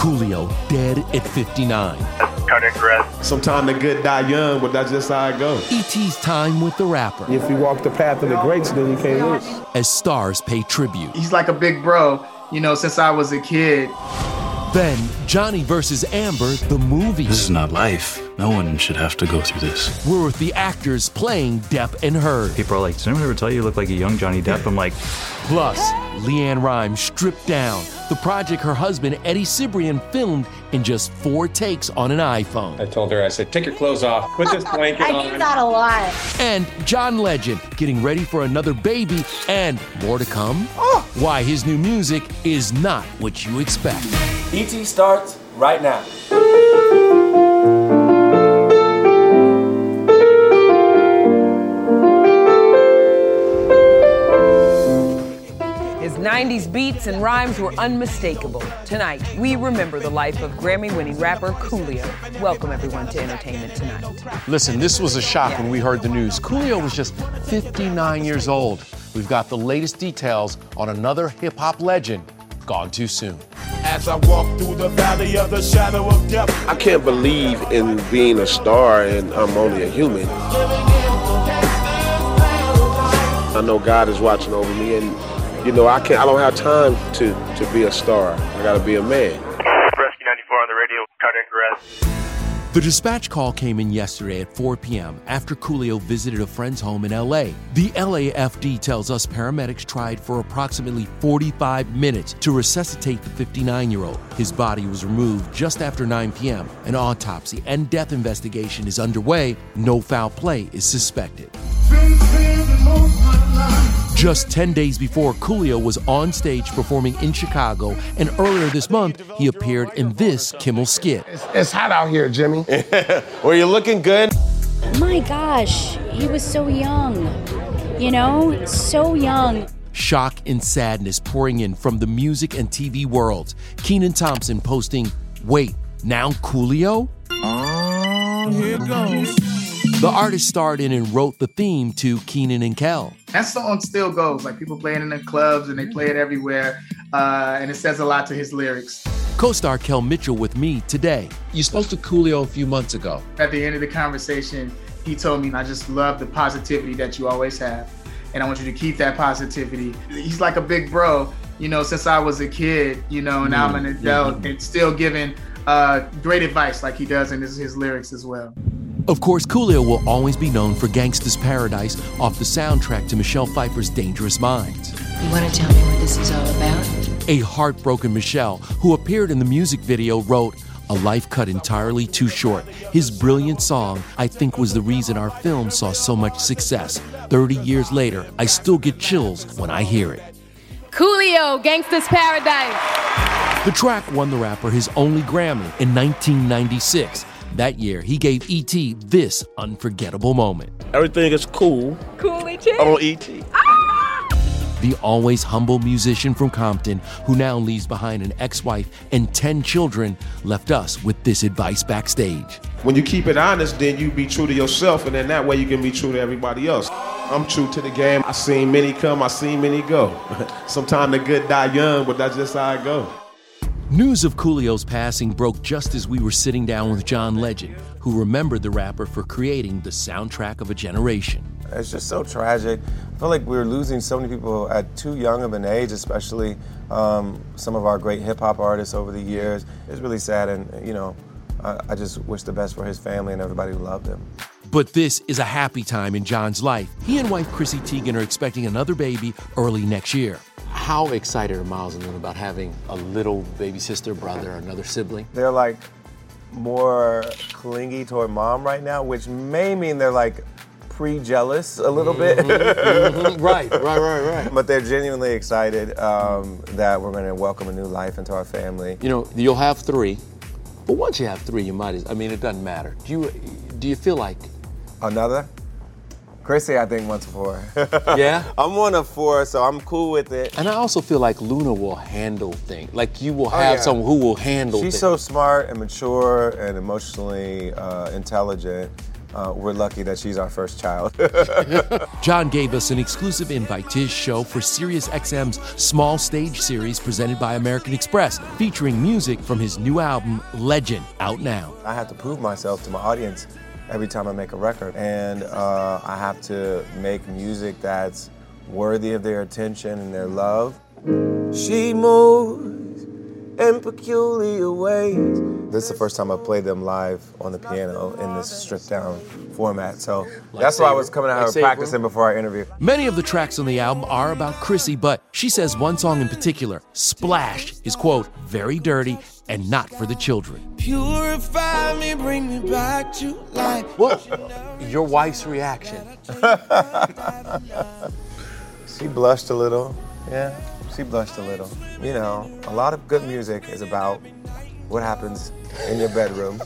Coolio dead at 59. Cardiac arrest. Sometimes the good die young, but that's just how it goes. E.T.'s time with the rapper If you walk the path of the greats, then you can't lose. as stars pay tribute. He's like a big bro, you know, since I was a kid. Then Johnny versus Amber, the movie. This is not life. No one should have to go through this. We're with the actors playing Depp and Heard. People are like, did anyone ever tell you you look like a young Johnny Depp? I'm like, Plus, LeAnn Rimes stripped down. The project her husband Eddie Cibrian filmed in just four takes on an iPhone. I told her, I said, take your clothes off, put this blanket I on. do that a lot. And John Legend getting ready for another baby and more to come. Oh. Why his new music is not what you expect. ET starts right now. 90s beats and rhymes were unmistakable. Tonight, we remember the life of Grammy winning rapper Coolio. Welcome, everyone, to Entertainment Tonight. Listen, this was a shock when we heard the news. Coolio was just 59 years old. We've got the latest details on another hip hop legend gone too soon. As I walk through the valley of the shadow of death. I can't believe in being a star and I'm only a human. I know God is watching over me and you know I can't I don't have time to to be a star. I gotta be a man. Rescue 94 on the radio. Cardiac arrest. The dispatch call came in yesterday at 4 p.m. after Coolio visited a friend's home in LA. The LAFD tells us paramedics tried for approximately 45 minutes to resuscitate the 59 year old. His body was removed just after 9 p.m. An autopsy and death investigation is underway. No foul play is suspected. Just 10 days before, Coolio was on stage performing in Chicago, and earlier this month, he appeared in this Kimmel skit. It's, it's hot out here, Jimmy. Well, you're looking good. My gosh, he was so young. You know, so young. Shock and sadness pouring in from the music and TV worlds. Kenan Thompson posting, Wait, now Coolio? Oh, here goes. The artist starred in and wrote the theme to Kenan and Kel. That song still goes. Like people play it in the clubs and they play it everywhere. Uh, and it says a lot to his lyrics. Co star Kel Mitchell with me today. You spoke to Coolio a few months ago. At the end of the conversation, he told me, I just love the positivity that you always have. And I want you to keep that positivity. He's like a big bro, you know, since I was a kid, you know, and I'm an Mm-hmm. adult and still giving uh, great advice like he does in his, his lyrics as well. Of course, Coolio will always be known for Gangsta's Paradise off the soundtrack to Michelle Pfeiffer's Dangerous Minds. You want to tell me what this is all about? A heartbroken Michelle, who appeared in the music video, wrote, A life cut entirely too short. His brilliant song, I think, was the reason our film saw so much success. 30 years later, I still get chills when I hear it. Coolio, Gangsta's Paradise. The track won the rapper his only Grammy in 1996. That year, he gave E.T. this unforgettable moment. Everything is cool Coolie chick. on ET. Ah! The always humble musician from Compton, who now leaves behind an ex wife and 10 children, left us with this advice backstage. When you keep it honest, then you be true to yourself, and then that way you can be true to everybody else. I'm true to the game. I seen many come, I seen many go. Sometimes the good die young, but that's just how it go. News of Coolio's passing broke just as we were sitting down with John Legend, who remembered the rapper for creating the soundtrack of a generation. It's just so tragic. I feel like we're losing so many people at too young of an age, especially um, some of our great hip hop artists over the years. It's really sad, and you know, I, I just wish the best for his family and everybody who loved him. But this is a happy time in John's life. He and wife Chrissy Teigen are expecting another baby early next year. How excited are Miles and Luna about having a little baby sister, brother, another sibling? They're like more clingy toward mom right now, which may mean they're like pre-jealous a little bit. Mhm. Right, right, right, right. But they're genuinely excited um, that we're going to welcome a new life into our family. You know, you'll have three, but once you have three, you might. as- I mean, it doesn't matter. Do you? Do you feel like? Another? Chrissy, I think once four. Yeah? I'm one of four, so I'm cool with it. And I also feel like Luna will handle things. Like you will Oh, have yeah. someone who will handle things. She's things. so smart and mature and emotionally uh, intelligent. Uh, we're lucky that she's our first child. John gave us an exclusive invite to his show for SiriusXM's small stage series presented by American Express, featuring music from his new album, Legend, out now. I have to prove myself to my audience every time I make a record, and uh, I have to make music that's worthy of their attention and their love. She moves in peculiar ways. This is the first time I've played them live on the piano in this stripped down format, so that's why I was coming out Lightsaber. here practicing before our interview. Many of the tracks on the album are about Chrissy, but she says one song in particular, Splash, is quote, very dirty and not for the children. Purify me, bring me back to life. What? Your wife's reaction? She blushed a little. Yeah, she blushed a little. You know, a lot of good music is about what happens in your bedroom.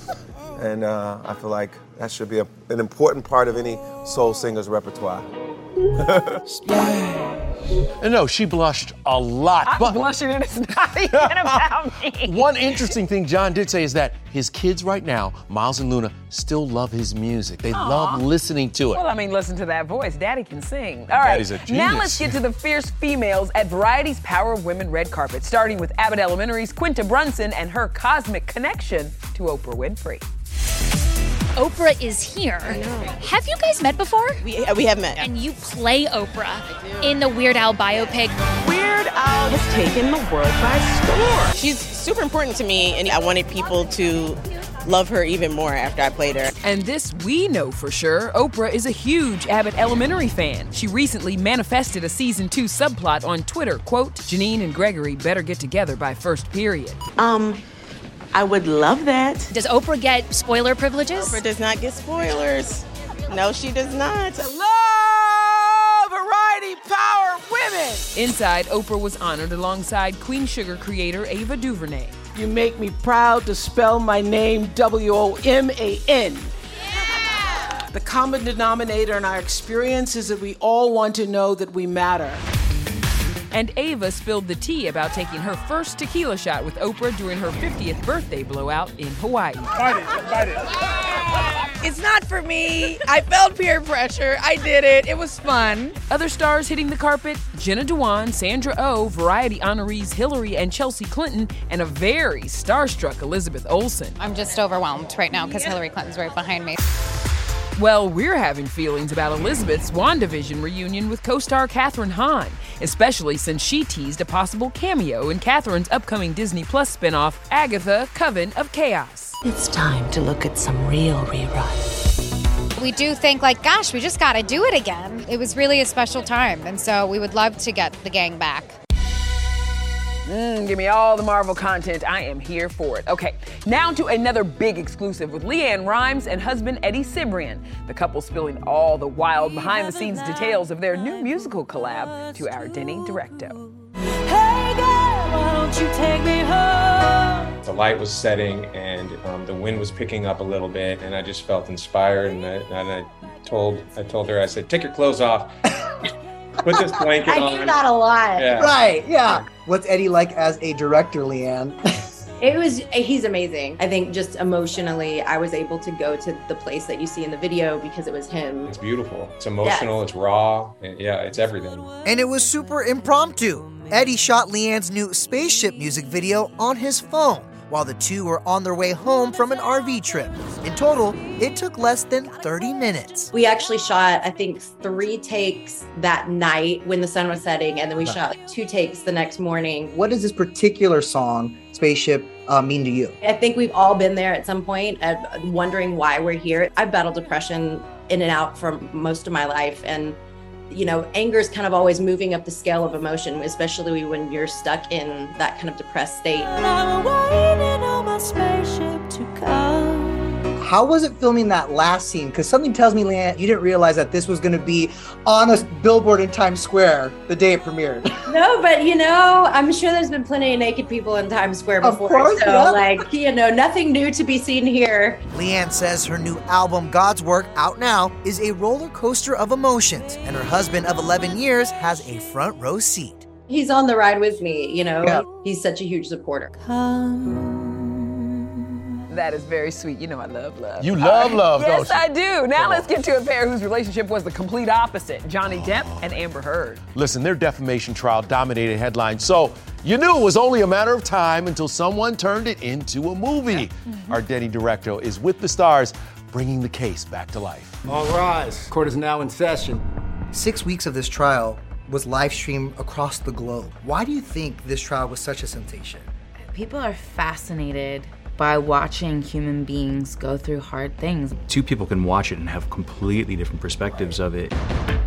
And uh, I feel like that should be a, an important part of any soul singer's repertoire. And no, she blushed a lot. I'm but blushing and it's not even about me. One interesting thing John did say is that his kids right now, Miles and Luna, still love his music. They love listening to it. Well, I mean, listen to that voice. Daddy can sing. All right. Daddy's a Now let's get to the fierce females at Variety's Power of Women red carpet, starting with Abbott Elementary's Quinta Brunson and her cosmic connection to Oprah Winfrey. Oprah is here. Have you guys met before? We, we have met. And you play Oprah in the Weird Al biopic. Weird Al has taken the world by storm. She's super important to me, and I wanted people to love her even more after I played her. And this we know for sure Oprah is a huge Abbott Elementary fan. She recently manifested a season two subplot on Twitter. Quote, Janine and Gregory better get together by first period. Um, I would love that. Does Oprah get spoiler privileges? Oprah does not get spoilers. No, she does not. Love Variety Power Women! Inside, Oprah was honored alongside Queen Sugar creator Ava DuVernay. You make me proud to spell my name W O M A N. The common denominator in our experience is that we all want to know that we matter. And Ava spilled the tea about taking her first tequila shot with Oprah during her 50th birthday blowout in Hawaii. It's not for me. I felt peer pressure. I did it. It was fun. Other stars hitting the carpet Jenna Dewan, Sandra Oh, Variety honorees Hillary and Chelsea Clinton, and a very starstruck Elizabeth Olsen. I'm just overwhelmed right now because Hillary Clinton's right behind me. Well, we're having feelings about Elizabeth's WandaVision reunion with co star Kathryn Hahn, especially since she teased a possible cameo in Kathryn's upcoming Disney Plus spinoff, Agatha Coven of Chaos. It's time to look at some real reruns. We do think, like, gosh, we just got to do it again. It was really a special time, and so we would love to get the gang back. Mm, give me all the Marvel content. I am here for it. Okay, now to another big exclusive with LeAnn Rimes and husband Eddie Cibrian. The couple spilling all the wild behind the scenes details of their new musical collab to our Denny Directo. Hey girl, why don't you take me home? The light was setting and um, the wind was picking up a little bit, and I just felt inspired. And I, and I told I told her I said, "Take your clothes off." Put this blanket I on. I do that a lot. Yeah. Right, yeah. What's Eddie like as a director, LeAnn? It was, he's amazing. I think just emotionally, I was able to go to the place that you see in the video because it was him. It's beautiful. It's emotional. It's raw. and yeah, it's everything. And it was super impromptu. Eddie shot LeAnn's new spaceship music video on his phone while the two were on their way home from an RV trip. In total, it took less than 30 minutes. We actually shot, I think, three takes that night when the sun was setting, and then we Right. shot two takes the next morning. What does this particular song, Spaceship, uh, mean to you? I think we've all been there at some point, at wondering why we're here. I've battled depression in and out for most of my life, and you know, anger is kind of always moving up the scale of emotion, especially when you're stuck in that kind of depressed state. How was it filming that last scene? Because something tells me, LeAnn, you didn't realize that this was going to be on a billboard in Times Square the day it premiered. No, but you know, I'm sure there's been plenty of naked people in Times Square Of before. course, so, yeah. like, you know, nothing new to be seen here. LeAnn says her new album, God's Work, out now, is a roller coaster of emotions, and her husband of 11 years has a front row seat. He's on the ride with me, you know. Yeah. He's such a huge supporter. That is very sweet. You know I love love. You love love, Yes, don't you? I do. Now let's get to a pair whose relationship was the complete opposite Johnny Depp and Amber Heard. Listen, their defamation trial dominated headlines, so you knew it was only a matter of time until someone turned it into a movie. Mm-hmm. Our Denny Directo is with the stars, bringing the case back to life. All rise. Court is now in session. Six weeks of this trial was live streamed across the globe. Why do you think this trial was such a sensation? People are fascinated by watching human beings go through hard things. Two people can watch it and have completely different perspectives of it.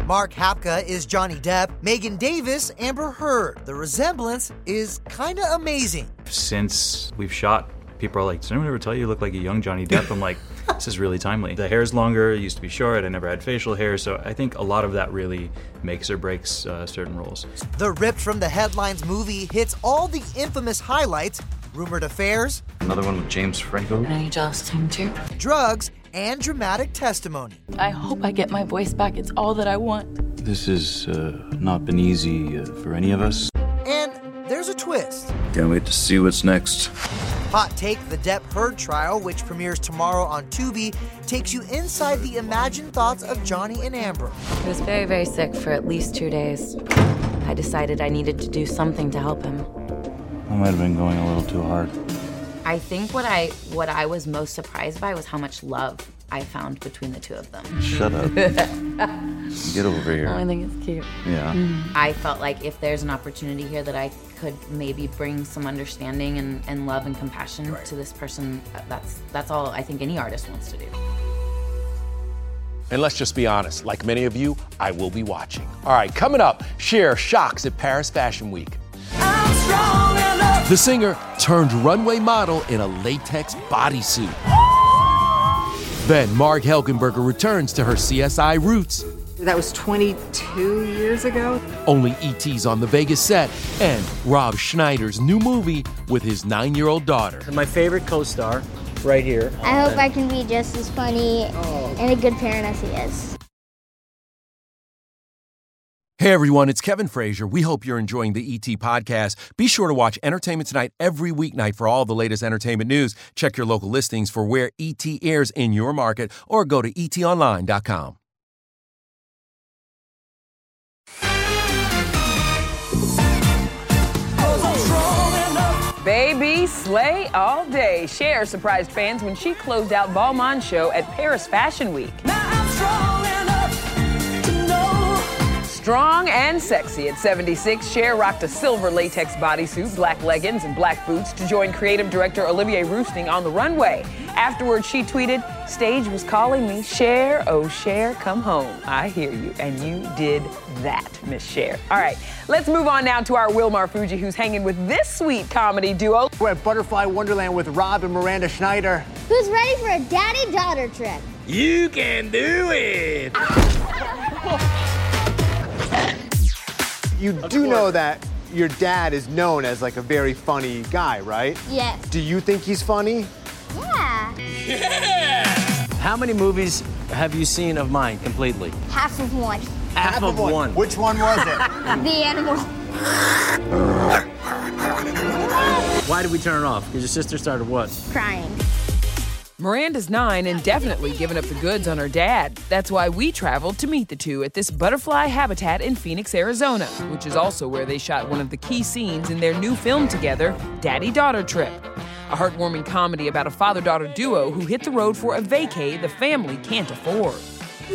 Mark Hapka is Johnny Depp, Megan Davis, Amber Heard. The resemblance is kind of amazing. Since we've shot, people are like, Does anyone ever tell you you look like a young Johnny Depp? I'm like, This is really timely. The hair's longer, it used to be short, I never had facial hair, so I think a lot of that really makes or breaks uh, certain roles. The ripped from the headlines movie hits all the infamous highlights rumored affairs, Another one with James Franco. Are you jealous of him too? drugs, and dramatic testimony. I hope I get my voice back. It's all that I want. This has uh, not been easy uh, for any of us. And there's a twist. Can't wait to see what's next. Hot Take, the Depp Heard trial, which premieres tomorrow on Tubi, takes you inside the imagined thoughts of Johnny and Amber. He was very, very sick for at least two days. I decided I needed to do something to help him. I might have been going a little too hard. I think what I what I was most surprised by was how much love I found between the two of them. Shut up. Get over here. Oh, I think it's cute. Yeah. Mm. I felt like if there's an opportunity here that I could maybe bring some understanding and, and love and compassion to this person, that's that's all I think any artist wants to do. And let's just be honest, like many of you, I will be watching. All right, coming up, Cher shocks at Paris Fashion Week. The singer turned runway model in a latex bodysuit. Then Marg Helgenberger returns to her CSI roots. That was 22 years ago. Only ET's on the Vegas set, and Rob Schneider's new movie with his nine year old daughter. My favorite co star, right here. I hope I can be just as funny oh. and a good parent as he is. Hey everyone, it's Kevin Frazier. We hope you're enjoying the ET podcast. Be sure to watch Entertainment Tonight every weeknight for all the latest entertainment news. Check your local listings for where ET airs in your market or go to etonline.com. Baby slay all day. Cher surprised fans when she closed out Balmain show at Paris Fashion Week. Strong and sexy at 76, Cher rocked a silver latex bodysuit, black leggings, and black boots to join creative director Olivier Rousteing on the runway. Afterwards, she tweeted, Stage was calling me, Cher, oh Cher, come home. I hear you. And you did that, Miss Cher. All right, let's move on now to our Will Marfuggi, who's hanging with this sweet comedy duo. We're at Butterfly Wonderland with Rob and Miranda Schneider. Who's ready for a daddy daughter trip? You can do it! You do know that your dad is known as like a very funny guy, right? Yes. Do you think he's funny? Yeah. Yeah! How many movies have you seen of mine completely? Half of one. Half, of one. Which one was it? the animal. Why did we turn it off? Because your sister started what? Crying. Miranda's nine and definitely giving up the goods on her dad. That's why we traveled to meet the two at this butterfly habitat in Phoenix, Arizona, which is also where they shot one of the key scenes in their new film together, Daddy Daughter Trip. A heartwarming comedy about a father daughter duo who hit the road for a vacay the family can't afford.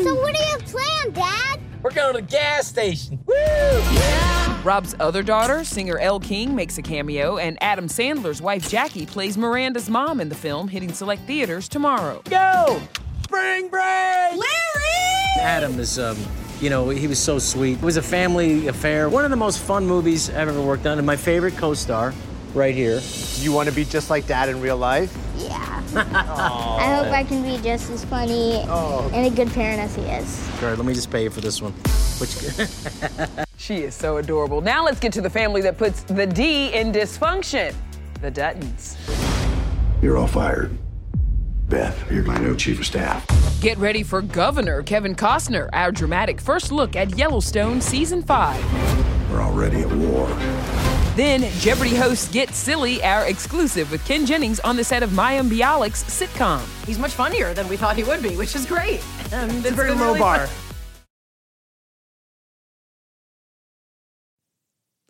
So what do you have planned, Dad? We're going to the gas station. Woo! Yeah. Rob's other daughter, singer Elle King, makes a cameo, and Adam Sandler's wife Jackie plays Miranda's mom in the film, hitting select theaters tomorrow. Go! Spring break! Larry! Adam is, um, you know, he was so sweet. It was a family affair. One of the most fun movies I've ever worked on, and my favorite co star right here. Do you want to be just like dad in real life? Yeah. I hope I can be just as funny oh. and a good parent as he is. All right, let me just pay you for this one. Which, She is so adorable. Now let's get to the family that puts the D in dysfunction the Duttons. You're all fired. Beth, you're my new chief of staff. Get ready for Governor Kevin Costner, our dramatic first look at Yellowstone Season 5. We're already at war. Then Jeopardy host Get Silly, our exclusive with Ken Jennings on the set of Mayim Bialik's sitcom. He's much funnier than we thought he would be, which is great. And It's a very low really bar. fun.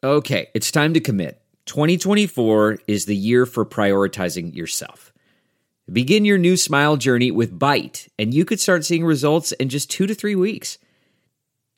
Okay, it's time to commit. 2024 is the year for prioritizing yourself. Begin your new smile journey with Byte, and you could start seeing results in just two to three weeks.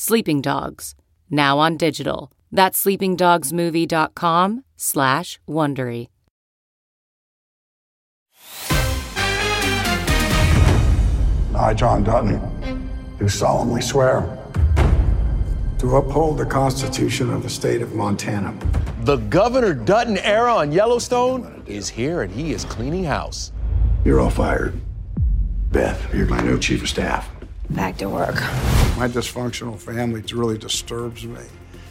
Sleeping Dogs, now on digital. That's sleepingdogsmovie.com slash Wondery. I, John Dutton, do solemnly swear to uphold the Constitution of the state of Montana. The Governor Dutton era on Yellowstone is here and he is cleaning house. You're all fired. Beth, you're my new chief of staff. Back to work. My dysfunctional family really disturbs me.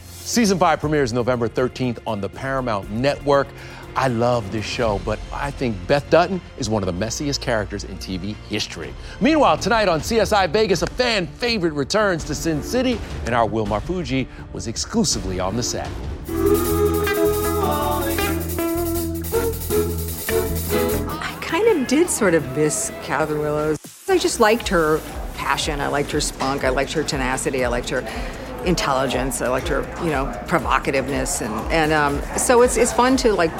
Season 5 premieres November 13th on the Paramount Network. I love this show, but I think Beth Dutton is one of the messiest characters in TV history. Meanwhile, tonight on CSI Vegas, a fan favorite returns to Sin City, and our Will Marfuggi was exclusively on the set. I kind of did sort of miss Catherine Willows. I just liked her passion. I liked her spunk. I liked her tenacity. I liked her intelligence. I liked her, you know, provocativeness, and and um, so it's it's fun to like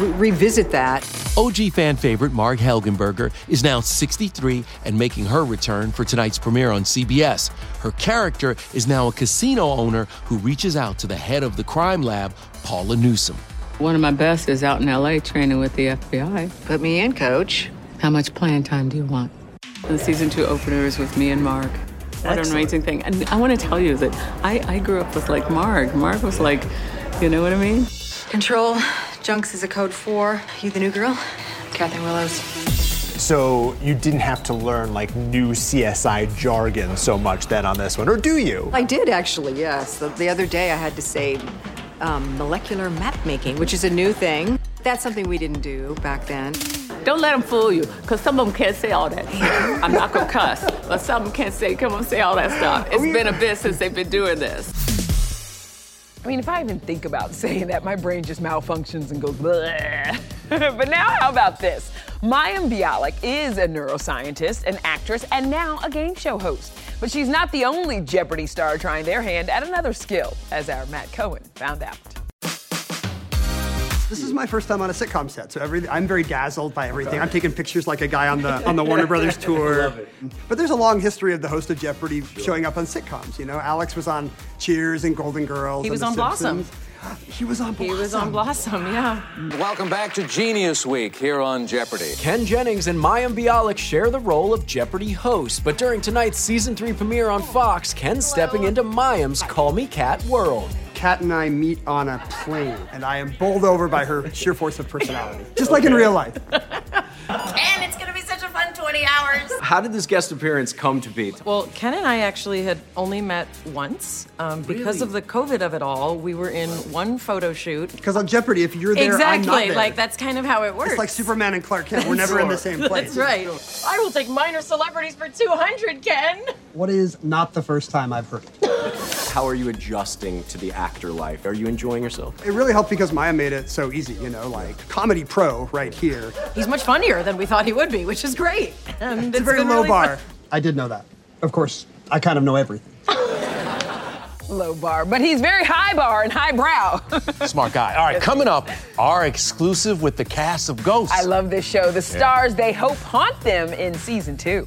re- revisit that. OG fan favorite Marg Helgenberger is now 63 and making her return for tonight's premiere on CBS. Her character is now a casino owner who reaches out to the head of the crime lab, Paula Newsome. One of my best is out in LA training with the FBI. Put me in, coach. How much playing time do you want? The season two opener is with me and Mark. What an amazing thing. And I want to tell you that I, I grew up with like Mark. Mark was like, you know what I mean? Control. Junks is a code four. You the new girl? Catherine Willows. So you didn't have to learn like new CSI jargon so much then on this one, or do you? I did actually, yes. The, the other day I had to say um, molecular map making, which is a new thing. That's something we didn't do back then. Don't let them fool you, because some of them can't say all that. I'm not going to cuss, but some of them can't say, come on, say all that stuff. It's been a bit since they've been doing this. I mean, if I even think about saying that, my brain just malfunctions and goes, Bleh. but now, how about this? Mayim Bialik is a neuroscientist, an actress, and now a game show host. But she's not the only Jeopardy star trying their hand at another skill, as our Matt Cohen found out. This is my first time on a sitcom set, so every, I'm very dazzled by everything. I'm taking pictures like a guy on the on the Warner Brothers tour. But there's a long history of the host of Jeopardy showing up on sitcoms. You know, Alex was on Cheers and Golden Girls. He and was The on Blossom. He was on He was on Blossom, yeah. Welcome back to Genius Week here on Jeopardy. Ken Jennings and Mayim Bialik share the role of Jeopardy host, but during tonight's season three premiere on Fox, Ken's stepping into Mayim's Call Me Kat world. Kat and I meet on a plane, and I am bowled over by her sheer force of personality, just like in real life. And it's gonna be such a fun 20 hours. How did this guest appearance come to be? Well, Ken and I actually had only met once. Um, because Really? of the COVID of it all, we were in one photo shoot. Because on Jeopardy, if you're there, I'm exactly. not there. Like, that's kind of how it works. It's like Superman and Clark Kent. We're never in the same place. That's right. I will take minor celebrities for 200, Ken. What is not the first time I've heard? How are you adjusting to the actor life? Are you enjoying yourself? It really helped because Maya made it so easy, you know, like comedy pro right here. He's much funnier than we thought he would be, which is great. And It's a very low really bar. fun. I did know that. Of course, I kind of know everything. Low bar, but he's very high bar and high brow. Smart guy. All right, coming up, our exclusive with the cast of Ghosts. I love this show. The stars they hope haunt them in season two.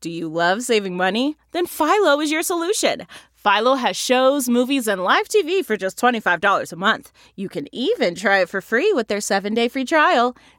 Do you love saving money? Then Philo is your solution. Philo has shows, movies, and live TV for just $25 a month. You can even try it for free with their seven day free trial.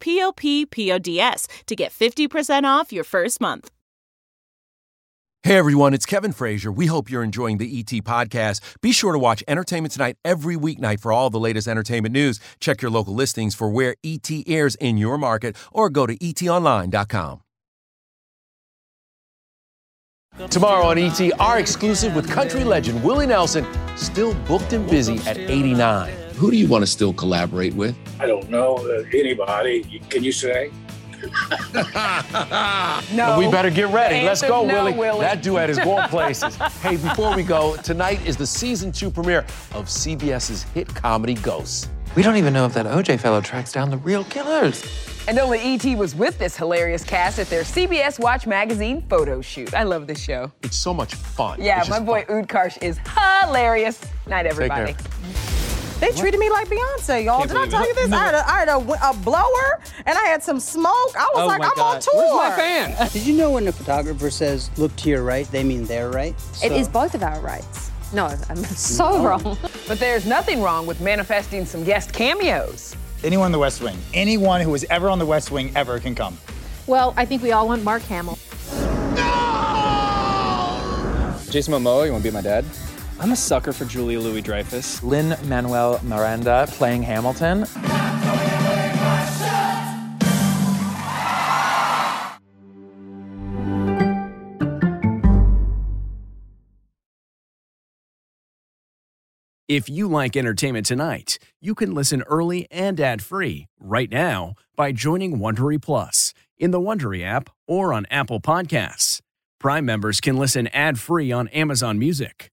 p-o-p-p-o-d-s to get 50% off your first month. Hey everyone, it's Kevin Frazier. We hope you're enjoying the ET podcast. Be sure to watch Entertainment Tonight every weeknight for all the latest entertainment news. Check your local listings for where ET airs in your market or go to etonline.com. Tomorrow on ET, our exclusive with country legend Willie Nelson, still booked and busy at 89. Who do you want to still collaborate with? I don't know uh, anybody. Can you say? No. we better get ready. The Let's go, no, Willie. Willie. That duet is going places. hey, before we go, tonight is the season two premiere of CBS's hit comedy Ghosts. We don't even know if that OJ fellow tracks down the real killers. And only E.T. was with this hilarious cast at their CBS Watch magazine photo shoot. I love this show. It's so much fun. Yeah, It's my just boy Utkarsh is hilarious. Night, Take care. everybody. They treated me like Beyonce, y'all. Can't Did I tell it. you this? No. I had, a, I had a, a blower and I had some smoke. I was Oh like, I'm God. on tour. Where's my fan? Did you know when a photographer says look to your right, they mean their right? It So- is both of our rights. No, I'm so wrong. But there's nothing wrong with manifesting some guest cameos. Anyone on the West Wing, anyone who was ever on the West Wing ever can come. Well, I think we all want Mark Hamill. Jason Momoa, you want to be my dad? I'm a sucker for Julia Louis Dreyfus. Lynn Manuel Miranda playing Hamilton. If you like entertainment tonight, you can listen early and ad-free right now by joining Wondery Plus in the Wondery app or on Apple Podcasts. Prime members can listen ad-free on Amazon Music.